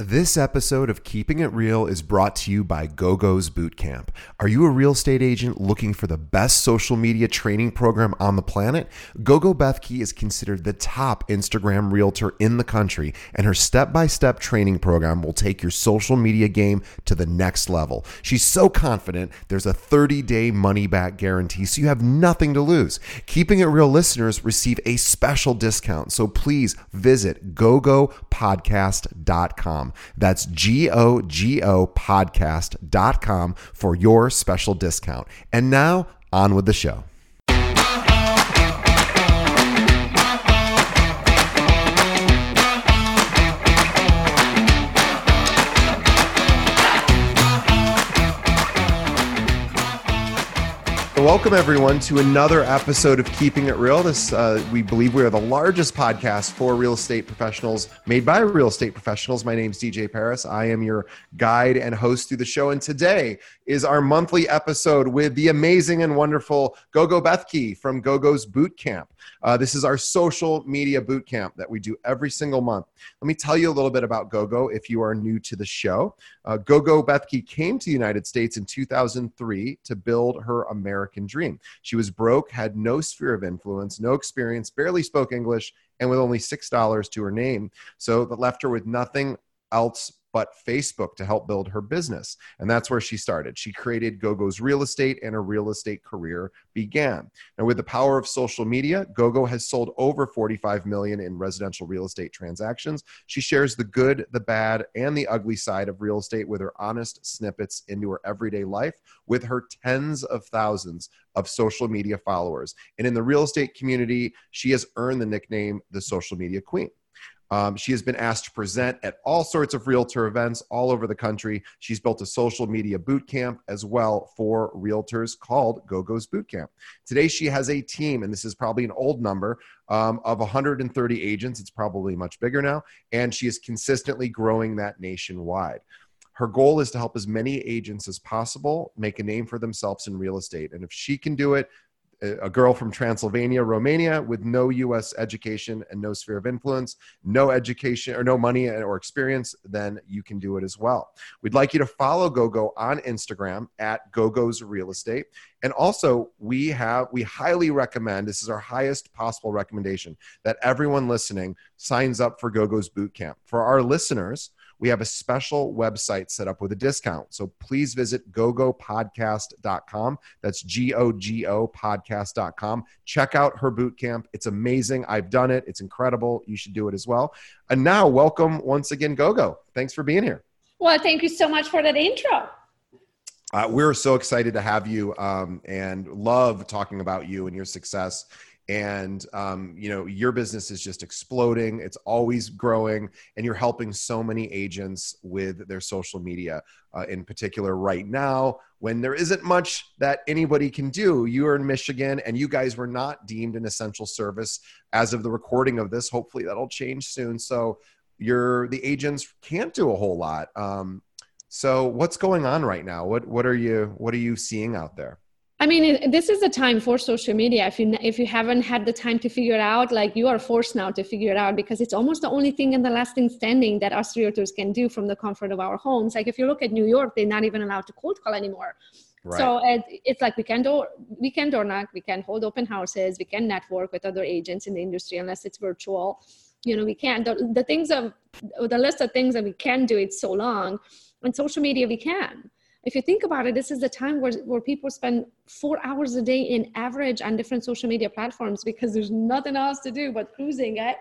This episode of Keeping It Real is brought to you by GoGo's Bootcamp. Are you a real estate agent looking for the best social media training program on the planet? GoGo Bethke is considered the top Instagram realtor in the country, and her step by step training program will take your social media game to the next level. She's so confident there's a 30 day money back guarantee, so you have nothing to lose. Keeping It Real listeners receive a special discount, so please visit gogopodcast.com. That's G O G O podcast.com for your special discount. And now, on with the show. Welcome everyone to another episode of Keeping It Real. This uh, we believe we are the largest podcast for real estate professionals, made by real estate professionals. My name is DJ Paris. I am your guide and host through the show, and today is our monthly episode with the amazing and wonderful Gogo Bethke from Gogo's Boot Camp. Uh, this is our social media boot camp that we do every single month. Let me tell you a little bit about GoGo if you are new to the show. Uh, GoGo Bethke came to the United States in 2003 to build her American dream. She was broke, had no sphere of influence, no experience, barely spoke English, and with only $6 to her name. So that left her with nothing else but Facebook to help build her business. And that's where she started. She created GoGo's real estate and her real estate career began. And with the power of social media, GoGo has sold over 45 million in residential real estate transactions. She shares the good, the bad, and the ugly side of real estate with her honest snippets into her everyday life with her tens of thousands of social media followers. And in the real estate community, she has earned the nickname the social media queen. Um, she has been asked to present at all sorts of realtor events all over the country. She's built a social media boot camp as well for realtors called GoGo's Boot Camp. Today, she has a team, and this is probably an old number, um, of 130 agents. It's probably much bigger now. And she is consistently growing that nationwide. Her goal is to help as many agents as possible make a name for themselves in real estate. And if she can do it, a girl from Transylvania, Romania, with no U.S. education and no sphere of influence, no education or no money or experience, then you can do it as well. We'd like you to follow GoGo on Instagram at GoGo's Real Estate, and also we have we highly recommend this is our highest possible recommendation that everyone listening signs up for GoGo's Boot Camp. For our listeners we have a special website set up with a discount. So please visit gogopodcast.com. That's G O G O podcast.com. Check out her boot camp. It's amazing. I've done it, it's incredible. You should do it as well. And now, welcome once again, GoGo. Thanks for being here. Well, thank you so much for that intro. Uh, we're so excited to have you um, and love talking about you and your success and um, you know your business is just exploding it's always growing and you're helping so many agents with their social media uh, in particular right now when there isn't much that anybody can do. You are in michigan and you guys were not deemed an essential service as of the recording of this. Hopefully that'll change soon. So your the agents can't do a whole lot. Um, so what's going on right now? What what are you what are you seeing out there I mean, this is the time for social media. If you if you haven't had the time to figure it out, like you are forced now to figure it out because it's almost the only thing in the last thing standing that us realtors can do from the comfort of our homes. Like if you look at New York, they're not even allowed to cold call anymore. Right. So it, it's like we can do we can door knock, we can hold open houses, we can network with other agents in the industry unless it's virtual. You know, we can't. The, the things of the list of things that we can do it's so long. On social media, we can if you think about it, this is the time where, where people spend four hours a day in average on different social media platforms because there's nothing else to do but cruising it,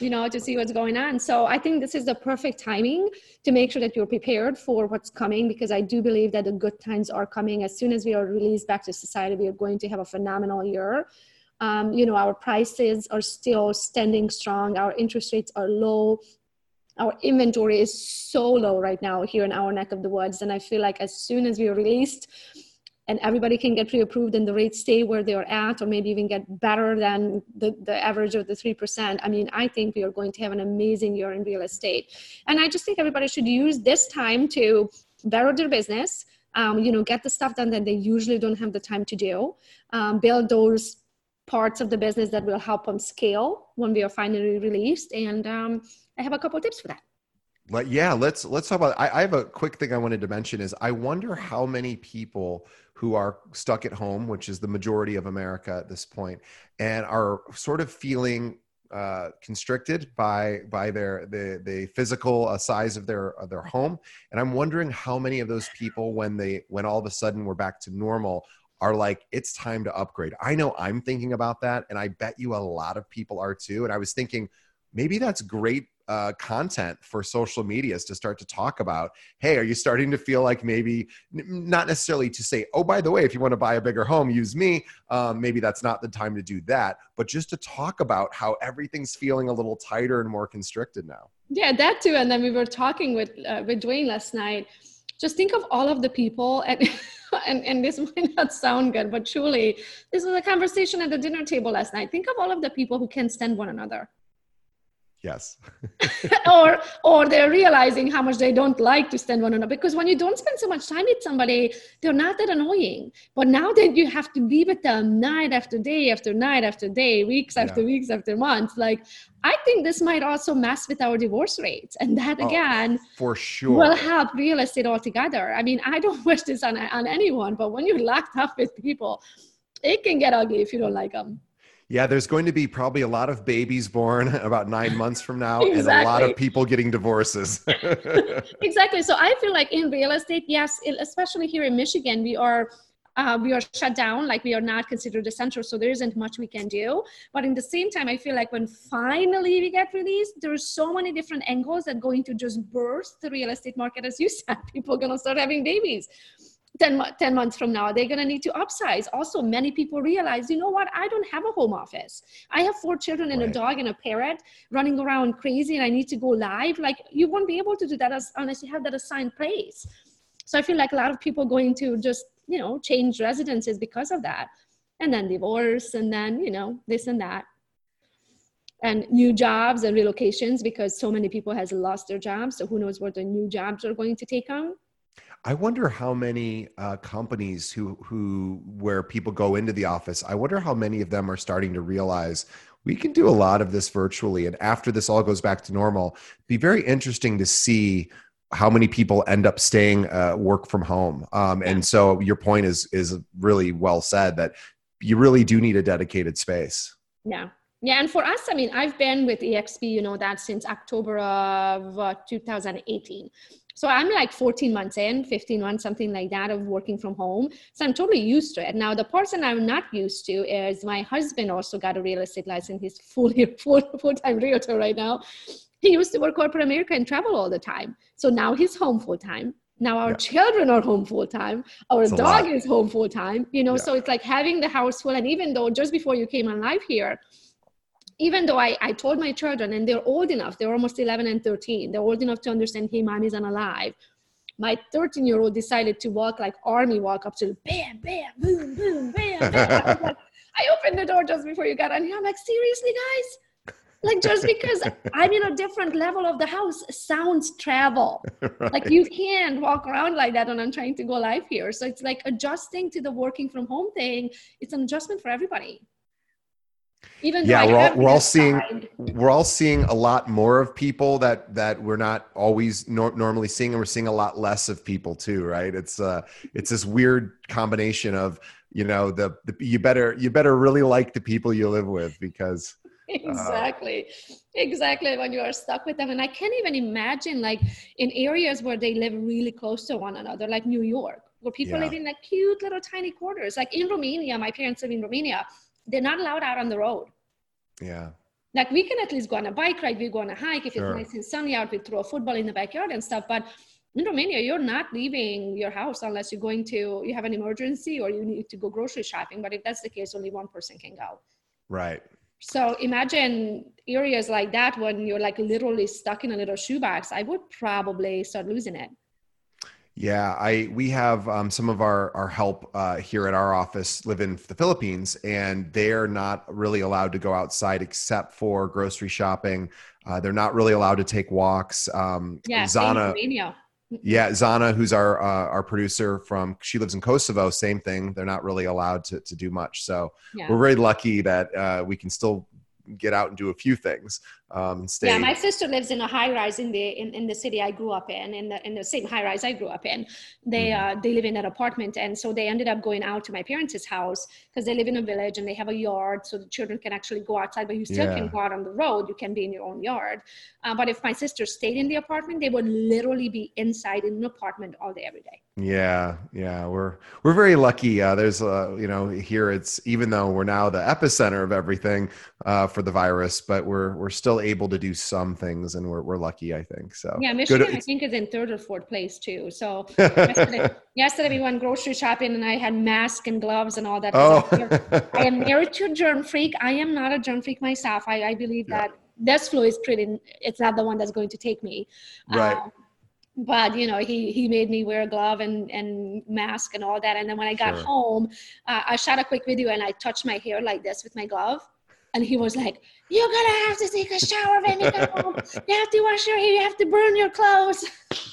you know, to see what's going on. So I think this is the perfect timing to make sure that you're prepared for what's coming because I do believe that the good times are coming. As soon as we are released back to society, we are going to have a phenomenal year. Um, you know, our prices are still standing strong. Our interest rates are low our inventory is so low right now here in our neck of the woods. And i feel like as soon as we are released and everybody can get pre-approved and the rates stay where they're at or maybe even get better than the, the average of the 3% i mean i think we are going to have an amazing year in real estate. And i just think everybody should use this time to better their business um, you know get the stuff done that they usually don't have the time to do um, build those parts of the business that will help them scale when we are finally released and um, I have a couple tips for that. Let, yeah, let's let's talk about. I, I have a quick thing I wanted to mention is I wonder how many people who are stuck at home, which is the majority of America at this point, and are sort of feeling uh, constricted by by their the the physical uh, size of their of their home and i'm wondering how many of those people when they when all of a sudden we're back to normal are like it's time to upgrade. I know i'm thinking about that and i bet you a lot of people are too and i was thinking maybe that's great uh, content for social medias to start to talk about. Hey are you starting to feel like maybe not necessarily to say oh by the way if you want to buy a bigger home use me um, maybe that's not the time to do that but just to talk about how everything's feeling a little tighter and more constricted now. Yeah that too and then we were talking with uh, with dwayne last night just think of all of the people and and, and this might not sound good but truly this was a conversation at the dinner table last night. Think of all of the people who can stand one another Yes. or or they're realizing how much they don't like to stand one another because when you don't spend so much time with somebody, they're not that annoying. But now that you have to be with them night after day after night after day, weeks after yeah. weeks after months, like I think this might also mess with our divorce rates. And that oh, again for sure will help real estate altogether. I mean, I don't wish this on, on anyone, but when you're locked up with people, it can get ugly if you don't like them. Yeah, there's going to be probably a lot of babies born about nine months from now exactly. and a lot of people getting divorces. exactly. So I feel like in real estate, yes, especially here in Michigan, we are. Uh, we are shut down, like we are not considered essential, so there isn't much we can do. But in the same time, I feel like when finally we get released, there's so many different angles that going to just burst the real estate market, as you said. People are gonna start having babies 10, 10 months from now they're going to need to upsize. Also many people realize you know what? I don't have a home office. I have four children and right. a dog and a parrot running around crazy and i need to go live. Like you won't be able to do that as, unless you have that assigned place. So i feel like a lot of people going to just you know change residences because of that. And then divorce and then you know this and that. And new jobs and relocations because so many people has lost their jobs. So who knows what the new jobs are going to take on I wonder how many uh, companies who who where people go into the office. I wonder how many of them are starting to realize we can do a lot of this virtually. And after this all goes back to normal, be very interesting to see how many people end up staying uh, work from home. Um, and so your point is is really well said that you really do need a dedicated space. Yeah. Yeah, and for us, I mean, I've been with EXP, you know, that since October of uh, 2018. So I'm like 14 months in, 15 months, something like that, of working from home. So I'm totally used to it. Now, the person I'm not used to is my husband also got a real estate license. He's fully full full time realtor right now. He used to work corporate America and travel all the time. So now he's home full time. Now our yeah. children are home full time. Our it's dog is home full time. You know, yeah. so it's like having the house full. And even though just before you came on live here, even though I, I told my children and they're old enough, they're almost 11 and 13, they're old enough to understand, hey, mommy's unalive. My 13 year old decided to walk like army walk up to bam, bam, boom, boom, bam, bam. I, like, I opened the door just before you got on here. I'm like, seriously, guys? Like just because I'm in a different level of the house sounds travel. Right. Like you can't walk around like that when I'm trying to go live here. So it's like adjusting to the working from home thing. It's an adjustment for everybody even yeah we're all, we're all seeing we're all seeing a lot more of people that that we're not always nor- normally seeing and we're seeing a lot less of people too right? It's uh it's this weird combination of you know the, the you better you better really like the people you live with because uh, exactly. Uh, exactly when you are stuck with them and i can't even imagine like in areas where they live really close to one another like new york where people yeah. live in like cute little tiny quarters. Like in romania my parents live in romania they're not allowed out on the road. Yeah. Like we can at least go on a bike ride, we go on a hike. If sure. it's nice and sunny out, we throw a football in the backyard and stuff. But in Romania, you're not leaving your house unless you're going to, you have an emergency or you need to go grocery shopping. But if that's the case, only one person can go. Right. So imagine areas like that when you're like literally stuck in a little shoebox. I would probably start losing it. Yeah, I we have um, some of our our help uh, here at our office live in the Philippines, and they are not really allowed to go outside except for grocery shopping. Uh, they're not really allowed to take walks. Um, yeah, Zana. Yeah, Zana, who's our uh, our producer from, she lives in Kosovo. Same thing. They're not really allowed to to do much. So yeah. we're very lucky that uh, we can still get out and do a few things um, and stay. Yeah, my sister lives in a high rise in the in, in the city I grew up in, in the in the same high rise I grew up in. They mm-hmm. uh, they live in an apartment, and so they ended up going out to my parents' house because they live in a village and they have a yard, so the children can actually go outside, but you still yeah. can go out on the road. You can be in your own yard. Uh, but if my sister stayed in the apartment, they would literally be inside in an apartment all day every day. Yeah, yeah, we're we're very lucky. Uh, there's uh, you know here it's even though we're now the epicenter of everything uh, for the virus, but we're we're still able to do some things, and we're we're lucky. I think so. Yeah, Michigan Good. I think is in third or fourth place too. So yesterday, yesterday we went grocery shopping, and I had mask and gloves and all that. Oh. I am married to a germ freak. I am not a germ freak myself. I, I believe yeah. that this flu is pretty. It's not the one that's going to take me. Right. Um, but you know he he made me wear a glove and and mask and all that and then when i got sure. home uh, i shot a quick video and i touched my hair like this with my glove and he was like you're gonna have to take a shower when you get home you have to wash your hair. You have to burn your clothes.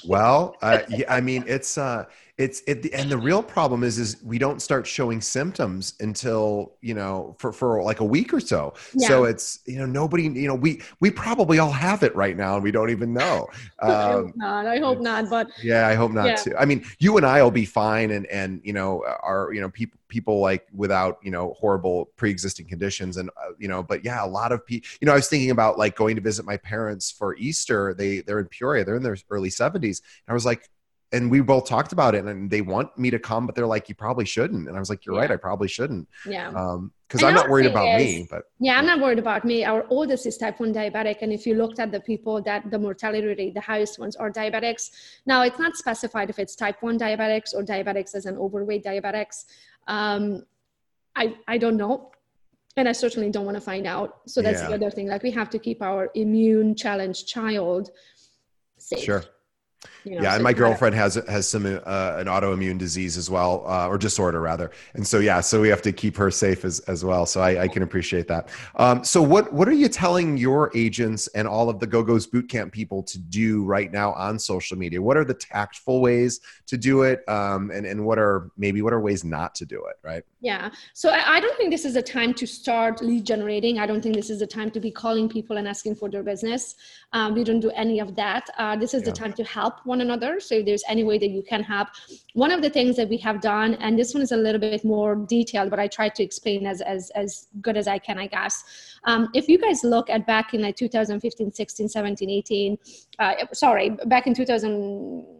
Well uh, i mean it's uh it's it and the real problem is is we don't start showing symptoms until you know for for like a week or so. Yeah. so it's you know nobody you know we we probably all have it right now and we don't even know. Um, I hope um, not. I hope not but yeah i hope not yeah. too. I mean you and i will be fine and and you know are you know people people like without you know horrible pre-existing conditions and uh, you know but yeah a lot of people you know i was thinking about like going to visit my parents for easter. They they're in peoria. They're in their early 70s and i was like and we both talked about it and they want me to come but they're like you probably shouldn't. And i was like you're yeah. right i probably shouldn't. Yeah. Um because i'm not worried about is, me but yeah i'm not worried about me. Our oldest is type 1 diabetic and if you looked at the people that the mortality rate the highest ones are diabetics. Now it's not specified if it's type 1 diabetics or diabetics as an overweight diabetics. Um i i don't know and i certainly don't want to find out. So that's yeah. the other thing like we have to keep our immune challenged child safe. Sure you know, yeah, so and my girlfriend has has some uh, an autoimmune disease as well, uh, or disorder rather, and so yeah, so we have to keep her safe as as well. So I, I can appreciate that. Um, so what what are you telling your agents and all of the Go Go's Bootcamp people to do right now on social media? What are the tactful ways to do it, um, and and what are maybe what are ways not to do it? Right. Yeah. So I, don't think this is a time to start lead generating. I don't think this is a time to be calling people and asking for their business. Um, we don't do any of that. Uh, this is yeah. the time to help one another. So if there's any way that you can help, one of the things that we have done, and this one is a little bit more detailed, but I try to explain as as as good as I can, I guess. Um, if you guys look at back in like 2015, 16, 17, 18, uh, sorry, back in 2000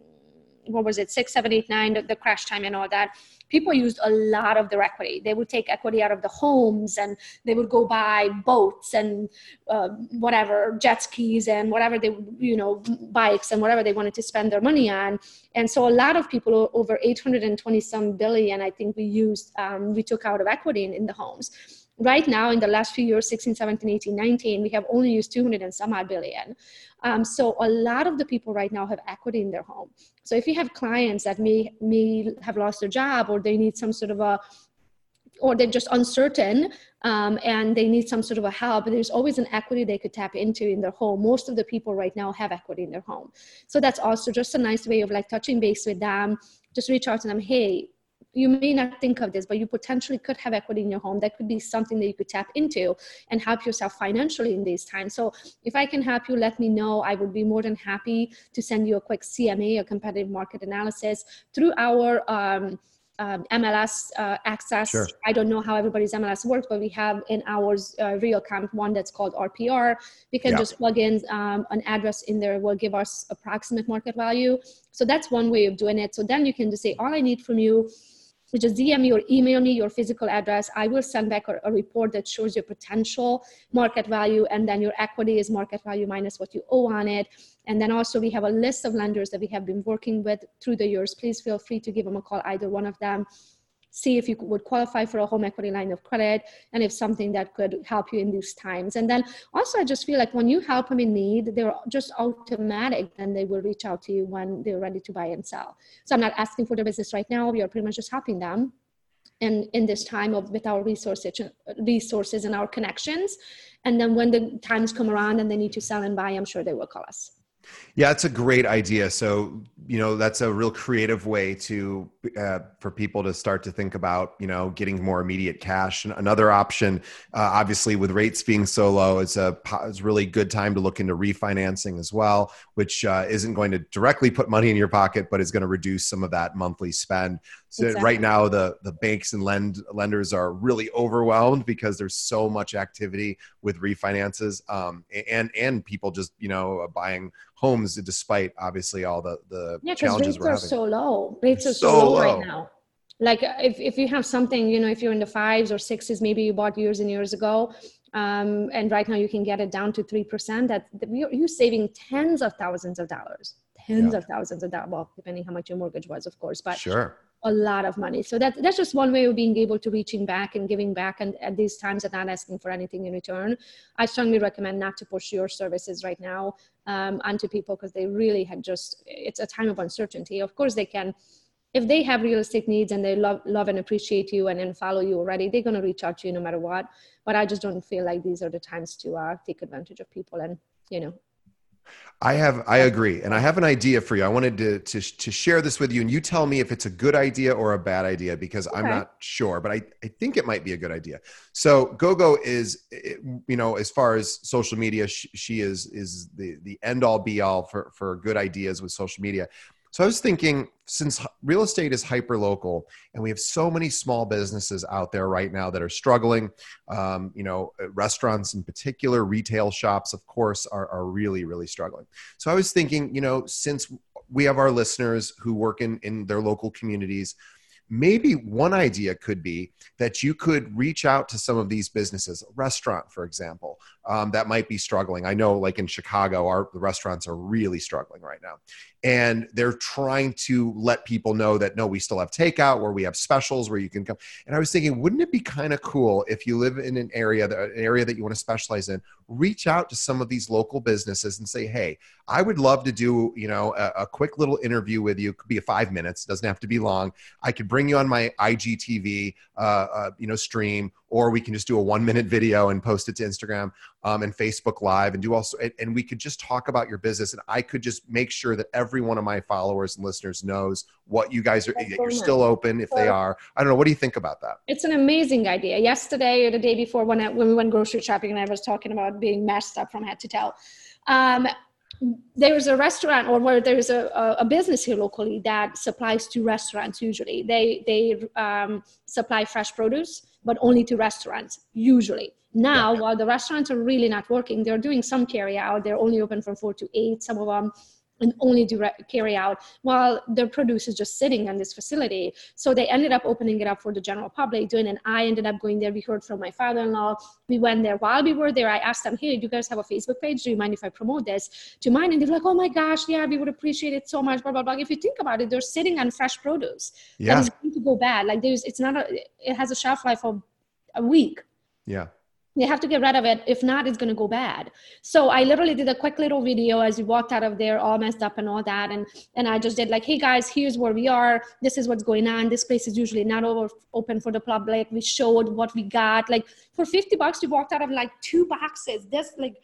what was it six seven eight nine the, the crash time and all that people used a lot of their equity. They would take equity out of the homes and they would go buy boats and uh, whatever jet skis and whatever they you know bikes and whatever they wanted to spend their money on. And so a lot of people over 820 some billion i think we used um, we took out of equity in, in the homes right now in the last few years 16 17 18 19 we have only used 200 and some odd billion. Um, so a lot of the people right now have equity in their home. So if you have clients that may may have lost their job or they need some sort of a or they're just uncertain um, and they need some sort of a help there's always an equity they could tap into in their home. Most of the people right now have equity in their home. So that's also just a nice way of like touching base with them. Just reach out to them hey you may not think of this, but you potentially could have equity in your home. That could be something that you could tap into and help yourself financially in these times. So if I can help you, let me know. I would be more than happy to send you a quick CMA, a competitive market analysis, through our um, um, MLS uh, access. Sure. I don't know how everybody's MLS works, but we have in ours uh, Realcomp one that's called RPR. We can yeah. just plug in um, an address in there, will give us approximate market value. So that's one way of doing it. So then you can just say, all I need from you so just DM me or email me your physical address. I will send back a, a, report that shows your potential market value, and then your equity is market value minus what you owe on it. And then also we have a list of lenders that we have been working with through the years. Please feel free to give them a call, either one of them see if you would qualify for a home equity line of credit and if something that could help you in these times. And then also i just feel like when you help them in need they're just automatic and they will reach out to you when they're ready to buy and sell. So i'm not asking for their business right now. We are pretty much just helping them and in this time of with our resources resources and our connections. And then when the times come around and they need to sell and buy i'm sure they will call us yeah, it's a great idea. So you know that's a real creative way to uh, for people to start to think about you know getting more immediate cash and another option uh, obviously with rates being so low it's a it's really good time to look into refinancing as well which uh, isn't going to directly put money in your pocket but is going to reduce some of that monthly spend so exactly. right now the the banks and lend lenders are really overwhelmed because there's so much activity with refinances um, and and people just you know buying homes despite obviously all the the yeah, challenges rates we're are having. so low. Rates are so, so low, right now. Like if, if you have something, you know, if you're in the fives or sixes, maybe you bought years and years ago, um, and right now you can get it down to three percent. That you're, you're saving tens of thousands of dollars, tens yeah. of thousands of dollars. Well, depending how much your mortgage was, of course, but sure a lot of money. So that that's just one way of being able to reaching back and giving back and at these times and not asking for anything in return. I strongly recommend not to push your services right now um, onto people because they really had just it's a time of uncertainty. Of course they can if they have real estate needs and they love love and appreciate you and then follow you already, they're gonna reach out to you no matter what. But I just don't feel like these are the times to uh, take advantage of people and you know I have, I agree, and I have an idea for you. I wanted to to to share this with you, and you tell me if it's a good idea or a bad idea because okay. I'm not sure, but I I think it might be a good idea. So GoGo is, eh, you know, as far as social media, she, she is is the the end all be all for for good ideas with social media. So I was thinking, since real estate is hyper local, and we have so many small businesses out there right now that are struggling, um, you know, uh, restaurants in particular, retail shops, of course, are, are really, really struggling. So I was thinking, you know, since we have our listeners who work in, in their local communities, maybe one idea could be that you could reach out to some of these businesses. A restaurant for example um, that might be struggling. I know like in chicago our the restaurants are really struggling right now. And they're trying to let people know that no we still have takeout where we have specials where you can come. And i was thinking wouldn't it be kind of cool if you live in an area that an area that you want to specialize in reach out to some of these local businesses and say hey i would love to do you know a, a quick little interview with you. It could be a five minutes. Doesn't have to be long. I could bring you on my igtv uh, uh, you know stream or we can just do a one minute video and post it to Instagram um, and Facebook Live and do also, and, and, we could just talk about your business. And I could just make sure that every one of my followers and listeners knows what you guys are, That's you're still open if they are. I don't know. What do you think about that? It's an amazing idea. Yesterday or the day before when, I, when we went grocery shopping and I was talking about being messed up from head to toe. Um, there's a restaurant or where there's a, a business here locally that supplies to restaurants usually. They they um, supply fresh produce but only to restaurants usually. Now while the restaurants are really not working they're doing some carry out. They're only open from four to eight. Some of them and only do carry out while their produce is just sitting in this facility. So they ended up opening it up for the general public, doing and I ended up going there. We heard from my father-in-law. We went there. While we were there, I asked them, hey, do you guys have a Facebook page? Do you mind if I promote this to mine? And they're like, oh my gosh, yeah, we would appreciate it so much, blah, blah, blah. If you think about it, they're sitting on fresh produce yeah. that is going to go bad. Like there's, it's not a, it has a shelf life of a week. Yeah they have to get rid of it. If not it's going to go bad. So i literally did a quick little video as we walked out of there all messed up and all that and and i just did like hey guys here's where we are. This is what's going on. This place is usually not over open for the public. We showed what we got. Like for 50 bucks we walked out of like two boxes this like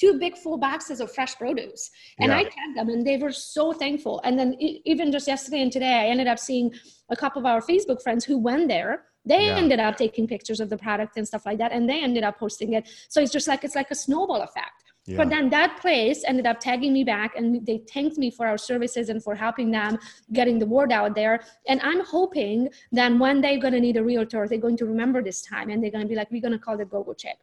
two big full boxes of fresh produce. And yeah. i tagged them and they were so thankful. And then even just yesterday and today i ended up seeing a couple of our facebook friends who went there they yeah. ended up taking pictures of the product and stuff like that and they ended up posting it so it's just like it's like a snowball effect yeah. But then that place ended up tagging me back and they thanked me for our services and for helping them getting the word out there. And I'm hoping that when they're going to need a realtor, they're going to remember this time and they're going to be like, we're going to call the GoGo Chick.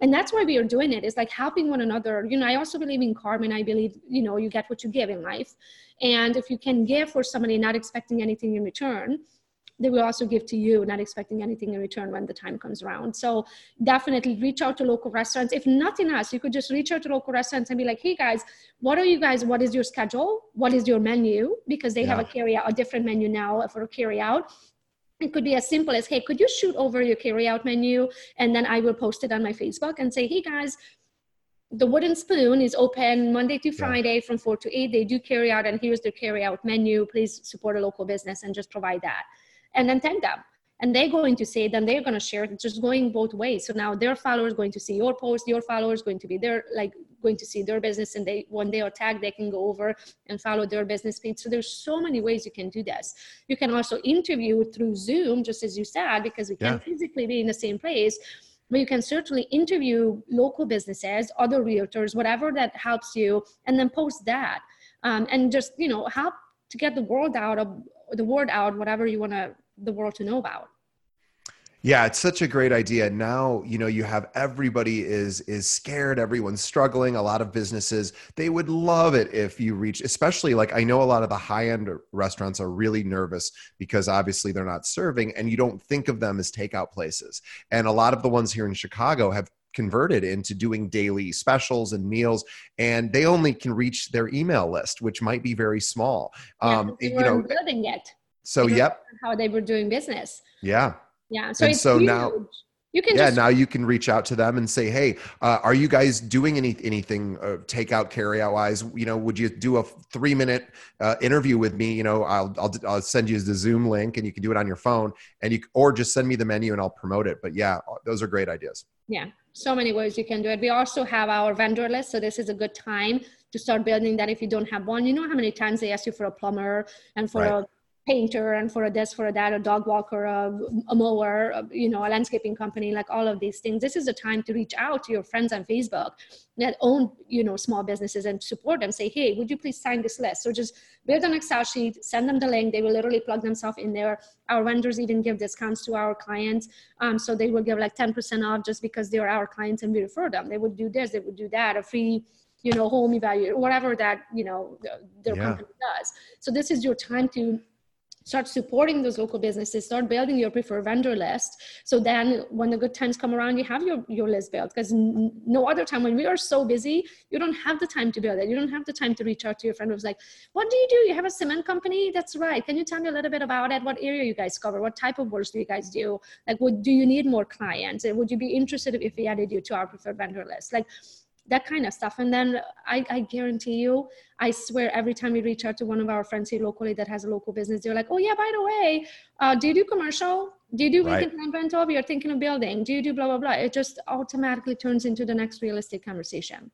And that's why we are doing it. It's like helping one another. You know, I also believe in karma and I believe, you know, you get what you give in life. And if you can give for somebody not expecting anything in return, they will also give to you, not expecting anything in return when the time comes around. So definitely reach out to local restaurants. If nothing else, you could just reach out to local restaurants and be like, hey guys, what are you guys, what is your schedule? What is your menu? Because they yeah. have a carry out, a different menu now for a carry out. It could be as simple as, hey, could you shoot over your carry out menu? And then I will post it on my Facebook and say, hey guys, the wooden spoon is open monday to friday yeah. from 4 to 8 they do carry out and here's their carry out menu please support a local business and just provide that and then thank them. And they're going to say then they're going to share it it's just going both ways. So now their followers going to see your post your followers going to be their like going to see their business and they when they are tagged they can go over and follow their business page. So there's so many ways you can do this. You can also interview through zoom just as you said because we can't physically be in the same place. But you can certainly interview local businesses other realtors whatever that helps you and then post that. Um, and just you know help to get the world out of the word out whatever you want to the world to know about yeah, it's such a great idea. Now, you know, you have everybody is is scared, everyone's struggling, a lot of businesses, they would love it if you reach especially like I know a lot of the high-end restaurants are really nervous because obviously they're not serving and you don't think of them as takeout places. And a lot of the ones here in Chicago have converted into doing daily specials and meals and they only can reach their email list which might be very small. Yeah, um you know building it. so yep. how they were doing business. Yeah. Yeah. So, so huge. now you can yeah just- now you can reach out to them and say hey uh, are you guys doing any anything uh, takeout carry out wise you know would you do a three minute uh, interview with me? You know I'll, I'll i'll send you the zoom link and you can do it on your phone and you or just send me the menu and i'll promote it. But yeah uh, those are great ideas. Yeah so many ways you can do it we also have our vendor list so this is a good time to start building that if you don't have one you know how many times they ask you for a plumber and for right. a painter and for a this for a that a dog walker a, a mower a, you know a landscaping company like all of these things. This is a time to reach out to your friends on facebook that own you know small businesses and support them. Say hey would you please sign this list? So just build an excel sheet send them the link. They will literally plug themselves in there. Our vendors even give discounts to our clients. Um, so they will give like 10% off just because they're our clients and we refer them. They would do this they would do that a free you know home evaluate whatever that you know their yeah. company does. So this is your time to start supporting those local businesses start building your preferred vendor list. So then when the good times come around you have your, your list built because n- no other time when we are so busy you don't have the time to build it. You don't have the time to reach out to your friend who's like what do you do? You have a cement company? That's right. Can you tell me a little bit about it? What area you guys cover? What type of works do you guys do? Like what do you need more clients? And would you be interested if we added you to our preferred vendor list? Like that kind of stuff. And then I, I, guarantee you, I swear, every time we reach out to one of our friends here locally that has a local business, they're like, "Oh yeah, by the way, uh, do you do commercial? Do you do right. weekend rental? Are thinking of building. Do you do blah blah blah?" It just automatically turns into the next real estate conversation.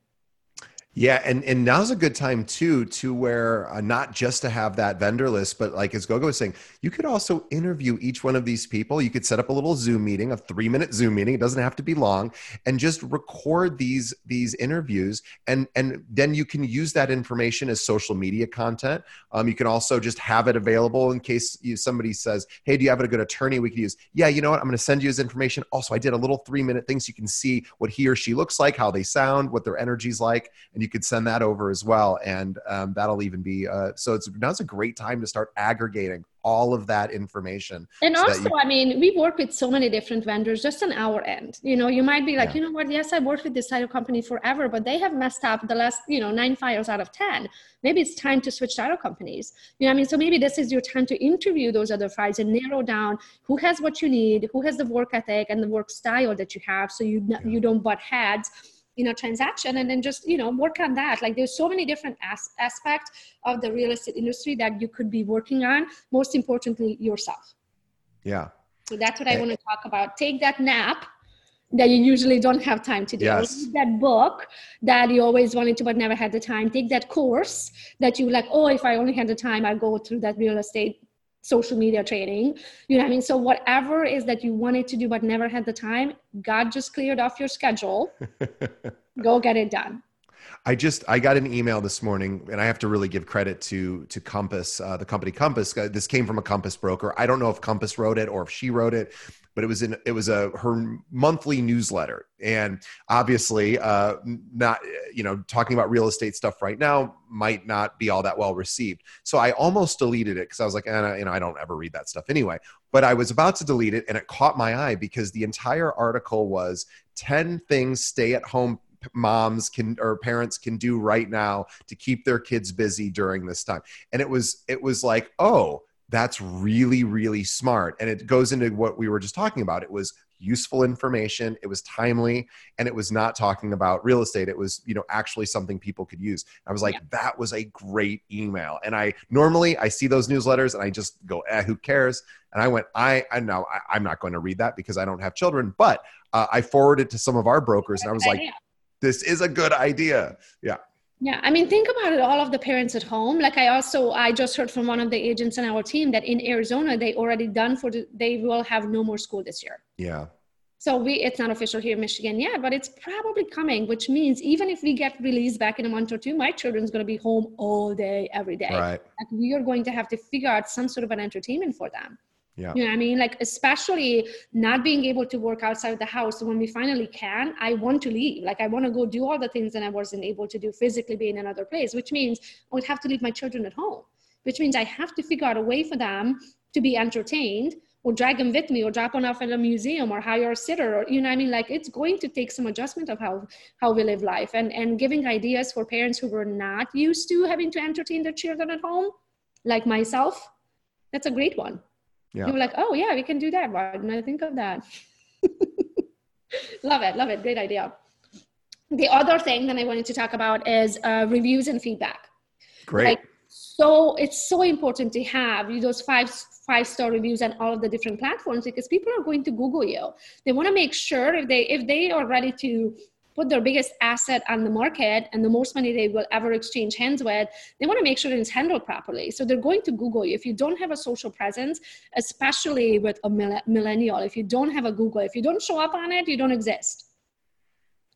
Yeah, and and now's a good time too to where uh, not just to have that vendor list, but like as Gogo was saying, you could also interview each one of these people. You could set up a little Zoom meeting, a three minute Zoom meeting. It doesn't have to be long, and just record these these interviews, and and then you can use that information as social media content. Um, you can also just have it available in case you, somebody says, "Hey, do you have a good attorney we could use?" Yeah, you know what? I'm going to send you his information. Also, I did a little three minute thing so you can see what he or she looks like, how they sound, what their energy's like, and you could send that over as well. And um, that'll even be uh, so it's now's a great time to start aggregating all of that information. And so also, you- I mean, we work with so many different vendors just on our end. You know, you might be like, yeah. you know what, yes, I worked with this title company forever, but they have messed up the last, you know, nine files out of 10. Maybe it's time to switch title companies. You know, I mean, so maybe this is your time to interview those other files and narrow down who has what you need, who has the work ethic and the work style that you have so you, yeah. you don't butt heads you know transaction and then just you know work on that like there's so many different as- aspects of the real estate industry that you could be working on most importantly yourself yeah so that's what i eh. want to talk about take that nap that you usually don't have time to do. Yes. that book that you always wanted to but never had the time. Take that course that you like, oh, if I only had the time, I'd go through that real estate social media training. You know what I mean? So whatever is that you wanted to do but never had the time, God just cleared off your schedule. Go get it done. I just I got an email this morning, and I have to really give credit to to Compass, uh, the company Compass. Uh, this came from a Compass broker. I don't know if Compass wrote it or if she wrote it, but it was in it was a her monthly newsletter, and obviously, uh, not you know talking about real estate stuff right now might not be all that well received. So I almost deleted it because I was like, eh, you know, I don't ever read that stuff anyway. But I was about to delete it, and it caught my eye because the entire article was 10 things stay at home moms can or parents can do right now to keep their kids busy during this time and it was it was like oh that's really really smart. And it goes into what we were just talking about. It was useful information it was timely and it was not talking about real estate. It was you know actually something people could use. I was like yeah. that was a great email. And i normally i see those newsletters and i just go eh, who cares? And i went i i know I, am not going to read that because i don't have children. But uh, i forwarded to some of our brokers and i was like this is a good idea. Yeah yeah, I mean, think about it. All of the parents at home. Like I also, I just heard from one of the agents in our team that in Arizona they already done for the, they will have no more school this year. Yeah. So we, it's not official here in Michigan yet, but it's probably coming. Which means even if we get released back in a month or two, my children's going to be home all day, every day. Right. Like we are going to have to figure out some sort of an entertainment for them. Yeah. You know I mean? Like, especially not being able to work outside the house. When we finally can, I want to leave. Like, I want to go do all the things that I wasn't able to do physically be in another place, which means I would have to leave my children at home, which means I have to figure out a way for them to be entertained or drag them with me or drop them off at a museum or hire a sitter or you know i mean like it's going to take some adjustment of how how we live life and and giving ideas for parents who were not used to having to entertain their children at home like myself that's a great one yeah. You're like, oh yeah, we can do that. Why didn't I think of that? love it, love it. Great idea. The other thing that I wanted to talk about is uh, reviews and feedback. Great. Like, so it's so important to have those five five star reviews on all of the different platforms because people are going to Google you. They want to make sure if they if they are ready to put their biggest asset on the market and the most money they will ever exchange hands with, they want to make sure it's handled properly. So they're going to Google you. If you don't have a social presence, especially with a millennial, if you don't have a Google, if you don't show up on it, you don't exist.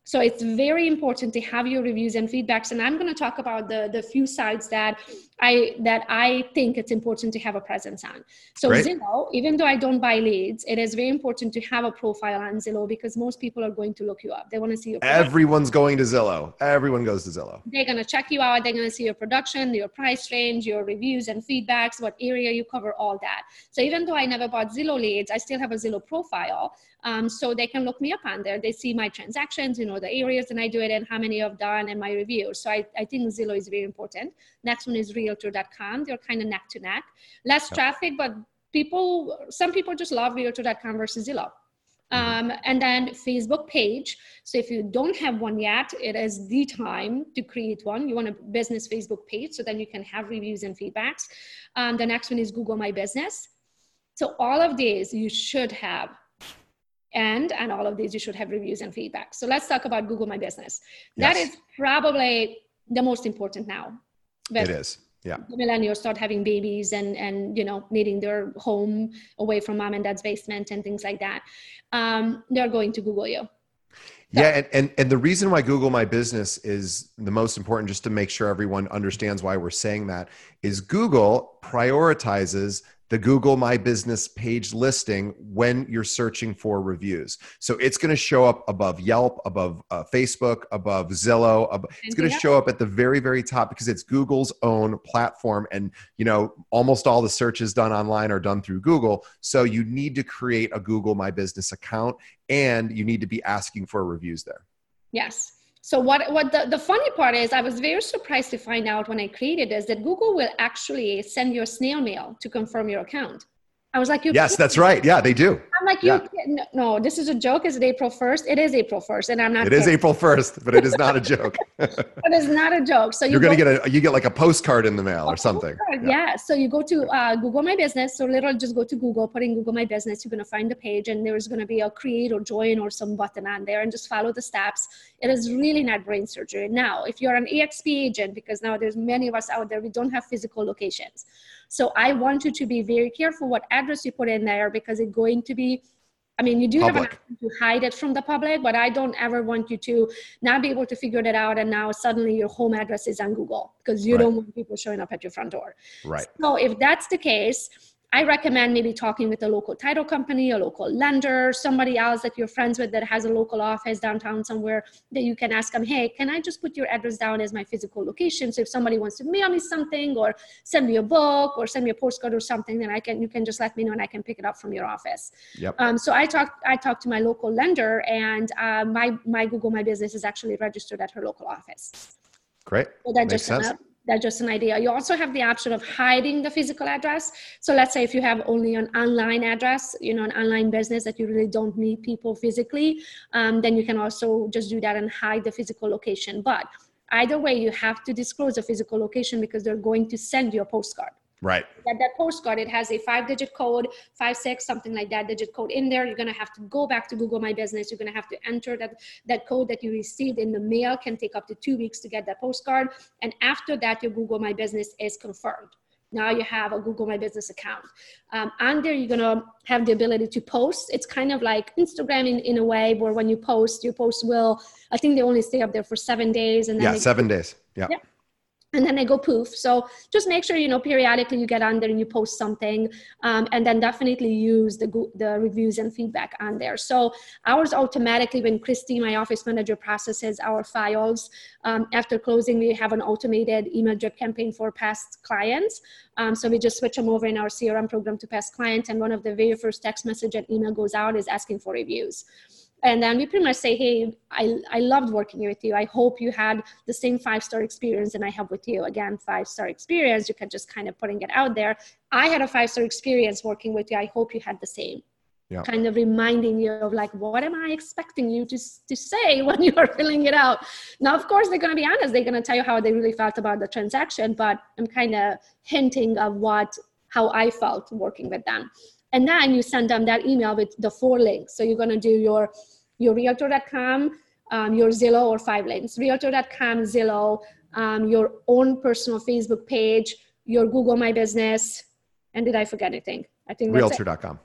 So it's very important to have your reviews and feedbacks. And I'm going to talk about the, the few sites that I that I think it's important to have a presence on. So Great. Zillow, even though I don't buy leads, it is very important to have a profile on Zillow because most people are going to look you up. They want to see your production. Everyone's going to Zillow. Everyone goes to Zillow. They're going to check you out. They're going to see your production, your price range, your reviews and feedbacks, what area you cover, all that. So even though I never bought Zillow leads, I still have a Zillow profile. Um, so they can look me up on there. They see my transactions, you know, the areas that I do it and how many I've done and my reviews. So I, I think Zillow is very important. Next one is realtor.com. They're kind of neck to neck. Less traffic, but people, some people just love realtor.com versus Zillow. Mm-hmm. Um, and then Facebook page. So if you don't have one yet, it is the time to create one. You want a business Facebook page so then you can have reviews and feedbacks. Um, the next one is Google My Business. So all of these you should have. And and all of these you should have reviews and feedback. So let's talk about Google My Business. Yes. That is probably the most important now it is yeah the millennials start having babies and and you know needing their home away from mom and dad's basement and things like that um, they're going to google you so. yeah and, and and the reason why google my business is the most important just to make sure everyone understands why we're saying that is google prioritizes the Google My Business page listing when you're searching for reviews. So it's going to show up above Yelp, above uh, Facebook, above Zillow. Above, it's going to show up at the very, very top because it's Google's own platform. And, you know, almost all the searches done online are done through Google. So you need to create a Google My Business account and you need to be asking for reviews there. Yes. So what, what the, the funny part is, I was very surprised to find out when I created this that Google will actually send you a snail mail to confirm your account. I was like, yes, that's right. Yeah, they do. I'm like, you yeah. no, this is a joke. Is it April 1st? It is April 1st. And I'm not. It kidding. is April 1st, but it is not a joke. it is not a joke. So you are going to get a, you get like a postcard in the mail or something. Yeah. yeah. So you go to uh, Google My Business. So literally just go to Google, put in Google My Business. You're going to find the page and there's going to be a create or join or some button on there and just follow the steps. It is really not brain surgery. Now, if you're an EXP agent, because now there's many of us out there, we don't have physical locations. So I want you to be very careful what address you put in there because it's going to be I mean, you do public. have an option to hide it from the public, but I don't ever want you to not be able to figure that out. And now suddenly your home address is on Google because you right. don't want people showing up at your front door. Right. So if that's the case, I recommend maybe talking with a local title company, a local lender, somebody else that you're friends with that has a local office downtown somewhere that you can ask them, hey, can I just put your address down as my physical location? So if somebody wants to mail me something or send me a book or send me a postcard or something, then I can you can just let me know and I can pick it up from your office. Yep. Um, so I talked I talked to my local lender and uh, my my Google My Business is actually registered at her local office. Great. So that Makes just sense. That's just an idea. You also have the option of hiding the physical address. So let's say if you have only an online address, you know, an online business that you really don't meet people physically, um, then you can also just do that and hide the physical location. But either way, you have to disclose the physical location because they're going to send you a postcard. Right. That, that postcard, it has a five digit code, five, six, something like that digit code in there. You're going to have to go back to Google My Business. You're going to have to enter that, that code that you received in the mail can take up to two weeks to get that postcard. And after that, your Google My Business is confirmed. Now you have a Google My Business account. Um, and there you're gonna have the ability to post. It's kind of like Instagram in, in a way where when you post, your post will, I think they only stay up there for seven days. And then yeah, seven days. Yeah. yeah and then they go poof. So just make sure you know periodically you get on there and you post something, um, and then definitely use the the reviews and feedback on there. So ours automatically when Christy, my office manager, processes our files um, after closing, we have an automated email drip campaign for past clients. Um, so we just switch them over in our CRM program to past clients, and one of the very first text message and email goes out is asking for reviews and then we pretty much say hey I, I loved working with you. I hope you had the same five star experience and i have with you. Again five star experience. You can just kind of putting it out there. I had a five star experience working with you. I hope you had the same. Yeah. kind of reminding you of like what am i expecting you to, to say when you are filling it out? Now of course they're going to be honest. They're going to tell you how they really felt about the transaction but i'm kind of hinting of what how i felt working with them. And then you send them that email with the four links. So you're going to do your your realtor.com um, your zillow or five links. Realtor.com zillow um, your own personal facebook page your google my business and did i forget anything? I think realtor.com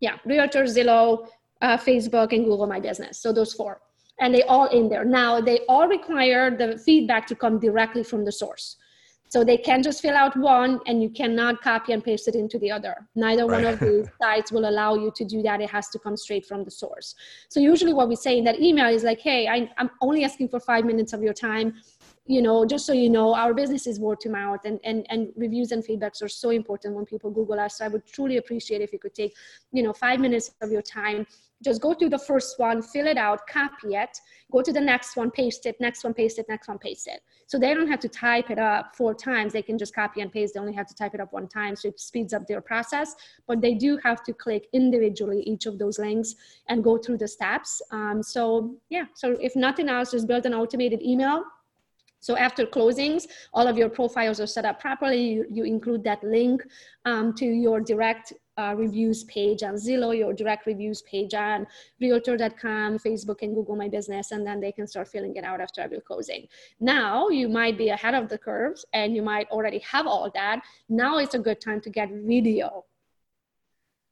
yeah realtor zillow uh, facebook and google my business. So those four. And they all in there. Now they all require the feedback to come directly from the source so they can just fill out one and you cannot copy and paste it into the other. Neither right. one of these sites will allow you to do that. It has to come straight from the source. So usually what we say in that email is like, hey, I, I'm only asking for five minutes of your time you know just so you know our business is word to mouth and, and and reviews and feedbacks are so important when people google us. So i would truly appreciate if you could take you know five minutes of your time. Just go to the first one fill it out copy it go to the next one paste it next one paste it next one paste it. So they don't have to type it up four times. They can just copy and paste. They only have to type it up one time. So it speeds up their process. But they do have to click individually each of those links and go through the steps. Um, so yeah. So if nothing else just build an automated email so after closings, all of your profiles are set up properly. You, you include that link um, to your direct uh, reviews page on Zillow, your direct reviews page on Realtor.com, Facebook, and Google My Business, and then they can start filling it out after every closing. Now you might be ahead of the curves and you might already have all that. Now it's a good time to get video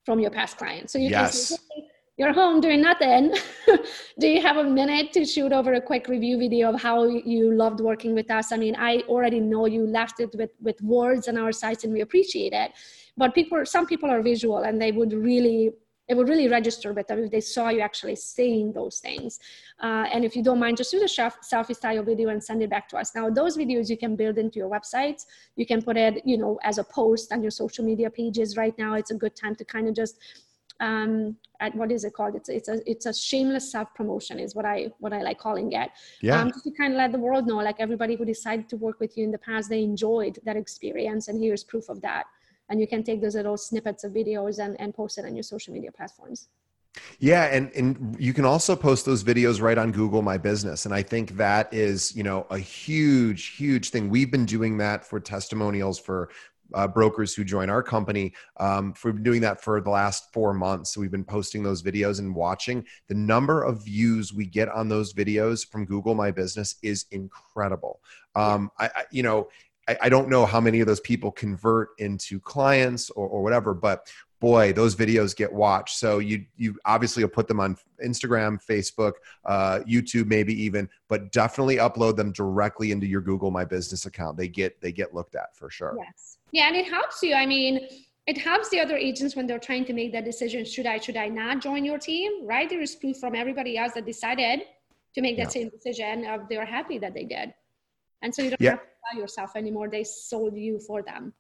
from your past clients. So you yes. can say, you're home doing nothing. Do you have a minute to shoot over a quick review video of how you loved working with us? I mean, I already know you left it with, with words on our sites and we appreciate it. But people, some people are visual and they would really, it would really register with them if they saw you actually saying those things. Uh, and if you don't mind, just do the selfie style video and send it back to us. Now, those videos you can build into your website. You can put it, you know, as a post on your social media pages right now. It's a good time to kind of just um at what is it called? It's it's a it's a shameless self promotion is what i what i like calling it. Yeah. Um, just to kind of let the world know like everybody who decided to work with you in the past they enjoyed that experience and here's proof of that. And you can take those little snippets of videos and, and post it on your social media platforms. Yeah, and and you can also post those videos right on Google My Business, and I think that is you know a huge huge thing. We've been doing that for testimonials for uh, brokers who join our company um, for doing that for the last four months. So we've been posting those videos and watching. The number of views we get on those videos from Google My Business is incredible. Um, I, I, you know, I, I, don't know how many of those people convert into clients or, or whatever, but boy, those videos get watched. So you you obviously will put them on Instagram, Facebook, uh, YouTube, maybe even, but definitely upload them directly into your Google My Business account. They get they get looked at for sure. Yes. Yeah, and it helps you. I mean, it helps the other agents when they're trying to make that decision should i should i not join your team right there is proof from everybody else that decided to make that yeah. same decision of they're happy that they did and so you don't yeah. have to tell yourself anymore they sold you for them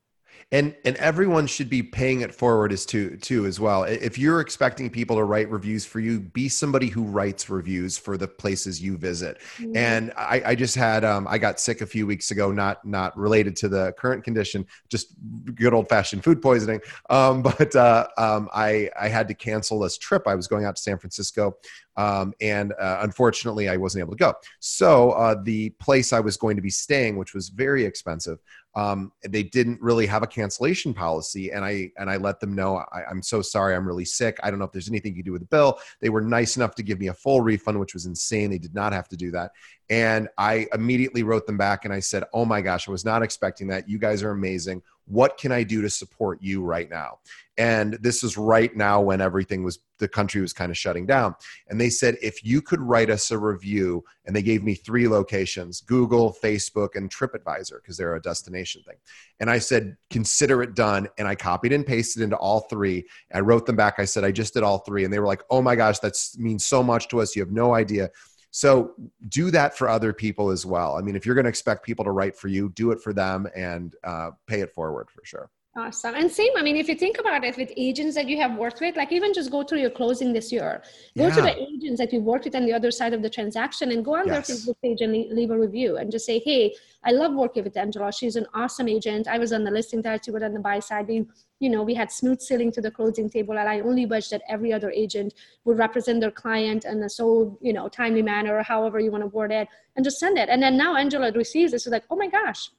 and and everyone should be paying it forward as to too as well. If you're expecting people to write reviews for you be somebody who writes reviews for the places you visit. Mm-hmm. and I, I, just had um, i got sick a few weeks ago not not related to the current condition just good old fashioned food poisoning. Um, but uh, um, i i had to cancel this trip. I was going out to san francisco um, and uh, unfortunately i wasn't able to go. So uh, the place i was going to be staying which was very expensive um, they didn't really have a cancellation policy and i and i let them know I, am so sorry i'm really sick i don't know if there's anything you can do with the bill. They were nice enough to give me a full refund which was insane they did not have to do that. And i immediately wrote them back and i said oh my gosh i was not expecting that you guys are amazing what can i do to support you right now? And this is right now when everything was the country was kind of shutting down. And they said if you could write us a review and they gave me three locations google facebook and tripadvisor because they're a destination thing. And i said consider it done and i copied and pasted into all three. I wrote them back. I said i just did all three. And they were like oh my gosh that means so much to us. You have no idea so do that for other people as well. I mean, if you're going to expect people to write for you, do it for them and uh, pay it forward for sure. Awesome. And same, I mean, if you think about it with agents that you have worked with, like even just go through your closing this year, go yeah. to the agents that you worked with on the other side of the transaction and go on yes. their Facebook page and leave a review and just say, hey, I love working with Angela. She's an awesome agent. I was on the listing side, she was on the buy side. We, you know, we had smooth sailing to the closing table and I only wish that every other agent would represent their client in a so, you know, timely manner or however you want to word it and just send it. And then now Angela receives this, she's like, oh my gosh,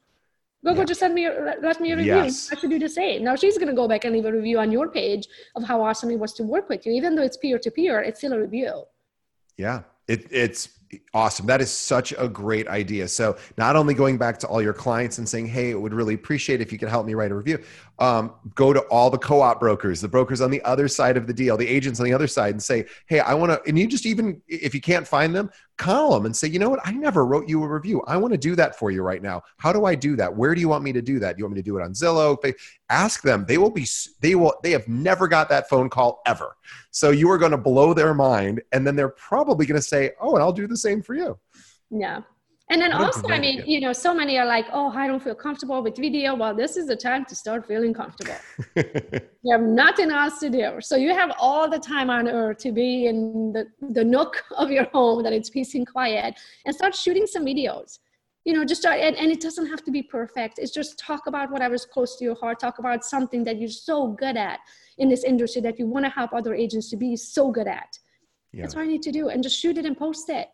Google yeah. just send me let me a review. Yes. I should do the same. Now she's going to go back and leave a review on your page of how awesome it was to work with you. Even though it's peer to peer, it's still a review. Yeah, it, it's awesome. That is such a great idea. So not only going back to all your clients and saying, "Hey, it would really appreciate if you could help me write a review," um, go to all the co-op brokers, the brokers on the other side of the deal, the agents on the other side, and say, "Hey, I want to." And you just even if you can't find them, call them and say, "You know what? I never wrote you a review. I want to do that for you right now. How do I do that? Where do you want me to do that? Do you want me to do it on Zillow?" Ask them. They will be. They will. They have never got that phone call ever. So you are going to blow their mind, and then they're probably going to say, "Oh, and I'll do the same for you." Yeah. And then also, I mean, you know, so many are like, oh, I don't feel comfortable with video. Well, this is the time to start feeling comfortable. you have nothing else to do. So you have all the time on earth to be in the, the nook of your home that it's peace and quiet and start shooting some videos. You know, just start, and, and it doesn't have to be perfect. It's just talk about whatever's close to your heart, talk about something that you're so good at in this industry that you want to help other agents to be so good at. Yeah. That's what I need to do. And just shoot it and post it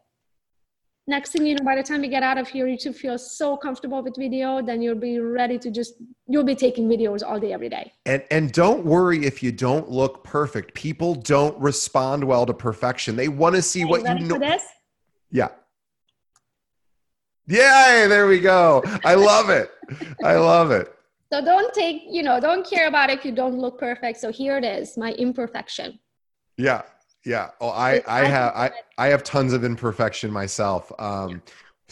next thing you know by the time you get out of here you should feel so comfortable with video then you'll be ready to just you'll be taking videos all day every day. And and don't worry if you don't look perfect. People don't respond well to perfection. They want to see what you, you know this? yeah. Yeah there we go. I love it. I love it. So don't take you know don't care about if you don't look perfect. So here it is my imperfection. Yeah yeah. Oh, I, I have, I, I have tons of imperfection myself. Um,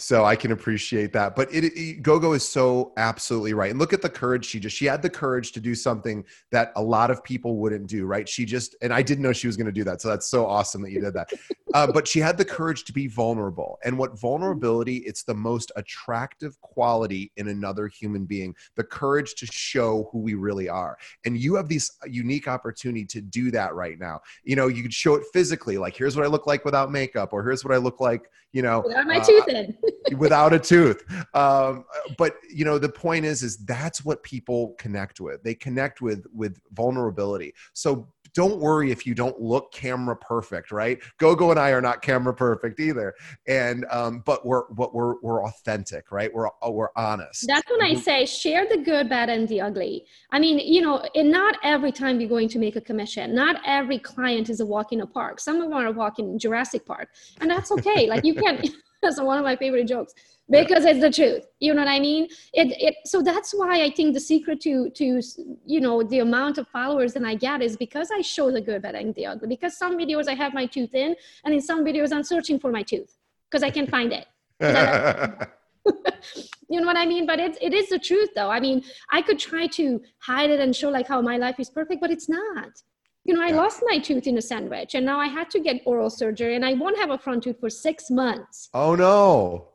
so I can appreciate that. But it, it, Gogo is so absolutely right. And look at the courage she just, she had the courage to do something that a lot of people wouldn't do, right? She just, and I didn't know she was going to do that. So that's so awesome that you did that. Uh, but she had the courage to be vulnerable. And what vulnerability, it's the most attractive quality in another human being, the courage to show who we really are. And you have this unique opportunity to do that right now. You know, you could show it physically, like here's what I look like without makeup, or here's what I look like, you know, without my uh, tooth in. Without a tooth. Um, but you know, the point is, is that's what people connect with. They connect with with vulnerability. So don't worry if you don't look camera perfect, right? Gogo and I are not camera perfect either, and um, but we're but we're we're authentic, right? We're uh, we're honest. That's when I mm-hmm. say share the good, bad, and the ugly. I mean, you know, and not every time you're going to make a commission. Not every client is a walk in a park. Some of them are a walk in Jurassic Park, and that's okay. like you can. that's one of my favorite jokes. Because it's the truth. You know what i mean? It, it so that's why i think the secret to to you know the amount of followers that i get is because i show the good bad and the ugly. Because some videos i have my tooth in and in some videos i'm searching for my tooth because i can't find it. You know what i mean? But it, it is the truth though. I mean i could try to hide it and show like how my life is perfect but it's not you know, I yeah. lost my tooth in a sandwich and now I had to get oral surgery and I won't have a front tooth for six months. Oh no.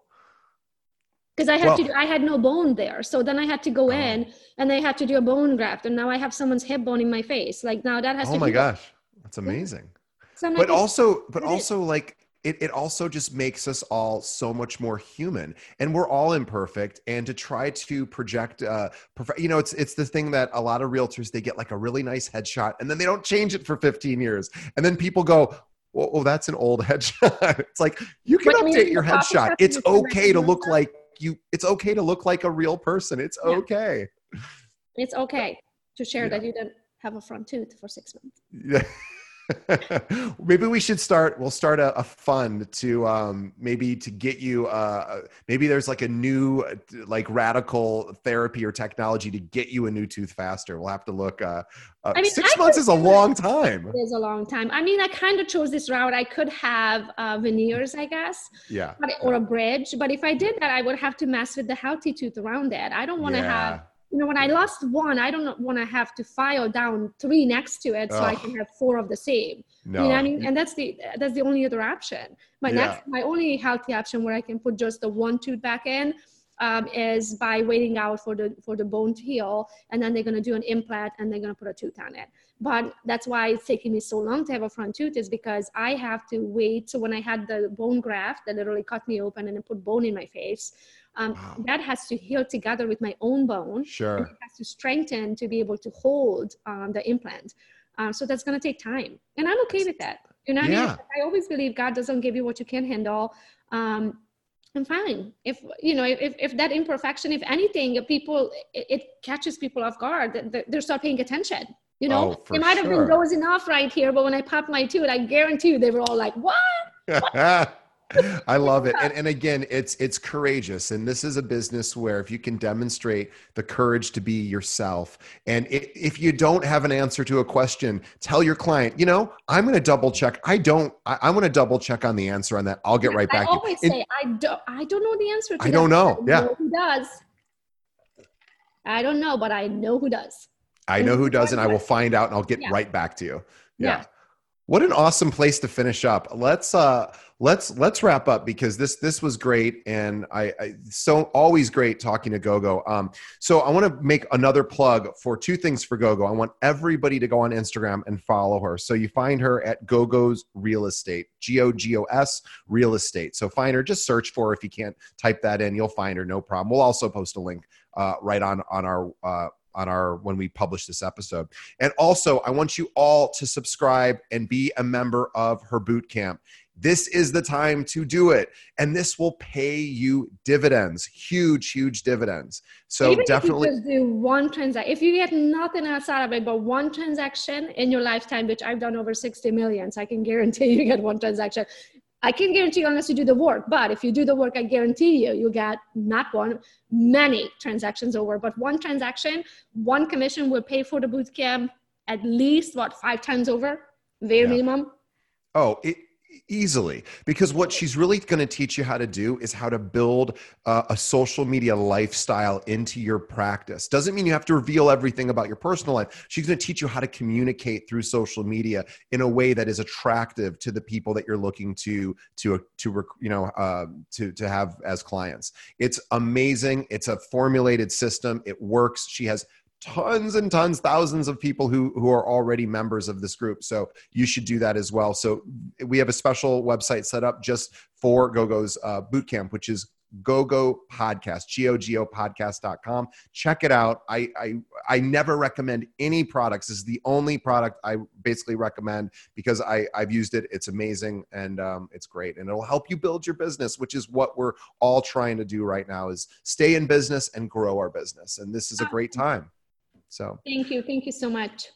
because I had well, to do, I had no bone there. So then I had to go oh. in and they had to do a bone graft and now I have someone's hip bone in my face. Like now that has oh to Oh my gosh. That's amazing. So but also but also like it, it also just makes us all so much more human. And we're all imperfect. And to try to project uh you know it's it's the thing that a lot of realtors they get like a really nice headshot and then they don't change it for 15 years. And then people go well, oh that's an old headshot. It's like you can update I mean, your headshot. it's okay to look like you it's okay to look like a real person. It's yeah. okay. It's okay to share yeah. that you didn't have a front tooth for six months. Yeah maybe we should start we'll start a, a fund to um, maybe to get you uh, maybe there's like a new like radical therapy or technology to get you a new tooth faster. We'll have to look uh, uh, I mean, six I months is a long time. It is a long time. I mean i kind of chose this route. I could have uh, veneers i guess. Yeah. Or a bridge. But if i did that i would have to mess with the healthy tooth around it. I don't want to yeah. have you know, when I lost one, I don't want to have to file down three next to it so I can have four of the same. No. You know I mean? And that's the that's the only other option. My yeah. next, my only healthy option where I can put just the one tooth back in um, is by waiting out for the for the bone to heal, and then they're gonna do an implant and they're gonna put a tooth on it. But that's why it's taking me so long to have a front tooth is because I have to wait. So when I had the bone graft that literally cut me open and then put bone in my face, um, wow. that has to heal together with my own bone. Sure. it has to strengthen to be able to hold um, the implant. Uh, so that's going to take time. And I'm okay with that. You know, yeah. I, mean? I always believe God doesn't give you what you can't handle. Um, I'm fine. If, you know, if, if that imperfection, if anything, people, it, it catches people off guard, they, they start paying attention. You know, oh, it might sure. have been dozing off right here, but when I popped my tooth, I guarantee you they were all like, what? what? I love it. And, and again, it's it's courageous. And this is a business where if you can demonstrate the courage to be yourself, and it, if you don't have an answer to a question, tell your client, you know, I'm going to double check. I don't. I, am going to double check on the answer on that. I'll get right back. I always and, say I don't. I don't know the answer. To I don't know. I yeah. Know who does? I don't know, but I know who does. I know who does, and I will find out, and I'll get yeah. right back to you. yeah. yeah. What an awesome place to finish up. Let's uh let's let's wrap up because this this was great and I, I so always great talking to Gogo. Um, so I want to make another plug for two things for Gogo. I want everybody to go on Instagram and follow her. So you find her at Gogo's Real Estate, G O G O S Real Estate. So find her. Just search for her. If you can't type that in, you'll find her. No problem. We'll also post a link uh, right on on our. Uh, on our when we publish this episode. And also, I want you all to subscribe and be a member of her boot camp. This is the time to do it. And this will pay you dividends, huge, huge dividends. So Even definitely if you just do one transaction. If you get nothing outside of it but one transaction in your lifetime, which I've done over 60 million, so I can guarantee you get one transaction. I can guarantee you unless you do the work, but if you do the work, I guarantee you, you get not one, many transactions over. But one transaction, one commission will pay for the boot camp at least what five times over, very yeah. minimum. Oh, it, easily because what she's really going to teach you how to do is how to build uh, a social media lifestyle into your practice. Doesn't mean you have to reveal everything about your personal life. She's going to teach you how to communicate through social media in a way that is attractive to the people that you're looking to to to you know uh, to to have as clients. It's amazing. It's a formulated system. It works. She has tons and tons, thousands of people who, who are already members of this group. So you should do that as well. So we have a special website set up just for GoGo's uh, bootcamp, which is GoGo Podcast, G-O-G-O podcast.com. Check it out. I, I, I never recommend any products. This is the only product I basically recommend because I, I've used it. It's amazing and um, it's great. And it'll help you build your business, which is what we're all trying to do right now is stay in business and grow our business. And this is a great time. So thank you. Thank you so much.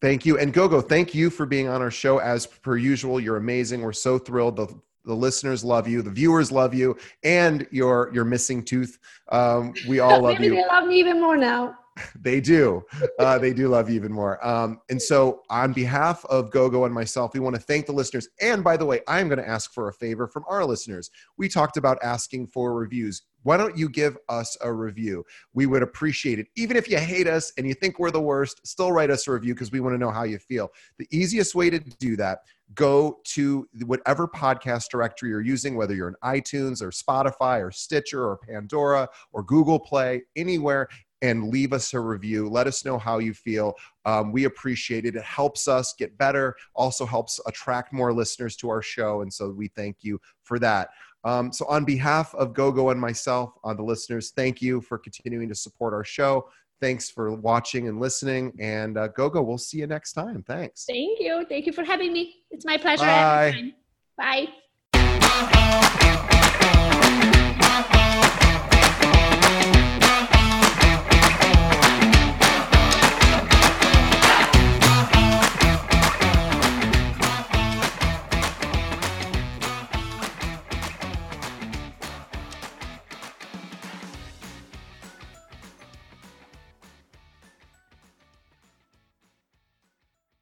Thank you. And Gogo, thank you for being on our show as per usual. You're amazing. We're so thrilled. The, the listeners love you. The viewers love you and your, your missing tooth. Um, we all love Maybe you. They love me even more now. they do. Uh, they do love you even more. Um, and so, on behalf of GoGo and myself, we want to thank the listeners. And by the way, I'm going to ask for a favor from our listeners. We talked about asking for reviews why don't you give us a review? We would appreciate it. Even if you hate us and you think we're the worst, still write us a review because we want to know how you feel. The easiest way to do that, go to whatever podcast directory you're using, whether you're in iTunes or Spotify or Stitcher or Pandora or Google Play, anywhere, and leave us a review. Let us know how you feel. Um, we appreciate it. It helps us get better, also helps attract more listeners to our show. And so we thank you for that. Um, so, on behalf of GoGo and myself, on the listeners, thank you for continuing to support our show. Thanks for watching and listening. And uh, GoGo, we'll see you next time. Thanks. Thank you. Thank you for having me. It's my pleasure. Bye. Bye.